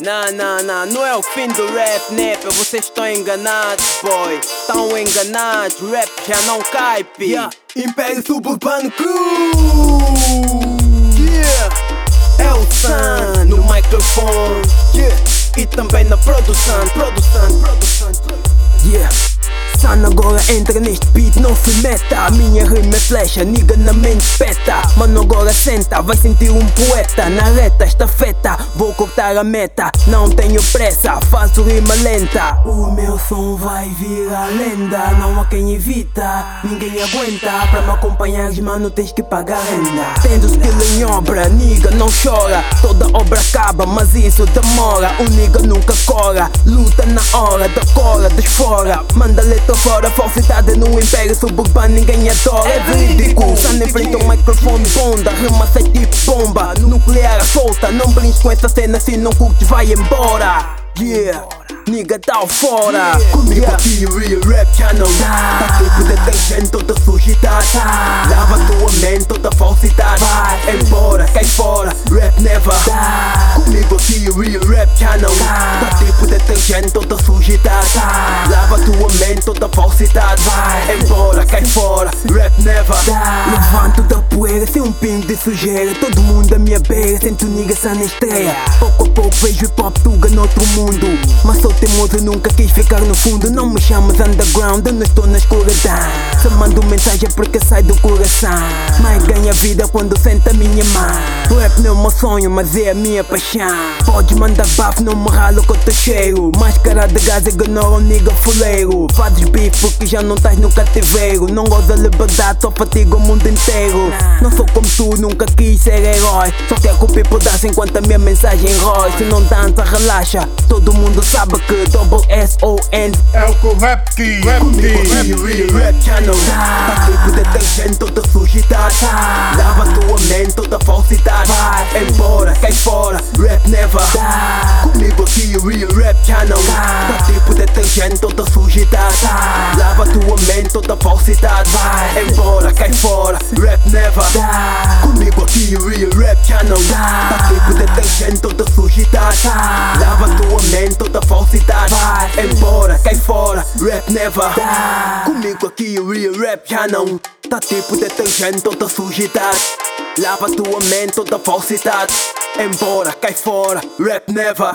Não, não, não, não é o fim do rap, nep. Vocês estão enganados, boy. Estão enganados, rap já não cai, pi. Yeah. Império Suburbano Crew Yeah É o Sun no microfone Yeah E também na produção Produção, produção, Sun agora entra neste beat, não se meta A minha rima é flecha, nigga na mente peta Mano agora senta, vai sentir um poeta Na reta, estafeta, vou cortar a meta Não tenho pressa, faço rima lenta O meu som vai virar lenda Não há quem evita, ninguém aguenta Pra me acompanhares mano tens que pagar renda Tendo skill em obra, nigga não chora Toda obra acaba, mas isso demora O nigga nunca cora, luta na hora Decora, desfora, manda letra fora Falsidade no império suburbano, ninguém adora É verídico, Sun enfrenta o microfone bonda Rima sai tipo bomba, nuclear solta Não brinques com essa cena, se não curtes vai embora. Yeah Nigga tá fora. Comigo aqui o Real Rap Channel. Tá. Tipo detergente toda sujidade. Lava tua mente toda falsidade. Embora, cai fora, rap never. Comigo aqui o Real Rap Channel. Tá. Tipo detergente toda sujidade Lava tua mente toda falsidade. Embora, cai fora, rap never. Levanto da poeira sem um pingo de sujeira. Todo mundo à minha beira, sento nigga só na estreia Pouco a pouco vejo hip hop tuga noutro mundo. Mas sou teimoso, nunca quis ficar no fundo. Não me chamas underground, eu não estou na escuridão. Se mando mensagem porque sai do coração. Mas ganha vida quando senta a minha mão. Rap não é o meu sonho, mas é a minha paixão. Pode mandar bafo, não me ralo que eu tô cheio. Máscara de gás ignora o nigga fuleiro Fazes bife porque já não estás no cativeiro Não goza liberdade, só fatiga o mundo inteiro. Não sou como tu, nunca quis ser herói. Só quero que o people dance enquanto a minha mensagem rói. Se não dança, relaxa. Todo mundo sabe que double S-O-N É o que o rap diz, rap diz. Rap Channel Tá tipo detergente toda sujidade. Lava tua mente toda falsidade. Embora, cai fora, rap never. Comigo aqui Real. Rap Detergente toda sujidade. Lava tua mente toda falsidade. Embora, cai fora, rap never Comigo aqui o Real Rap Channel Tá tipo detergente toda sujidade. Lava tua mente toda falsidade. Embora, cai fora, rap never Comigo aqui o Real Rap Channel Tá tipo detergente toda sujidade. Lava tua mente toda falsidade. Embora, cai fora, rap never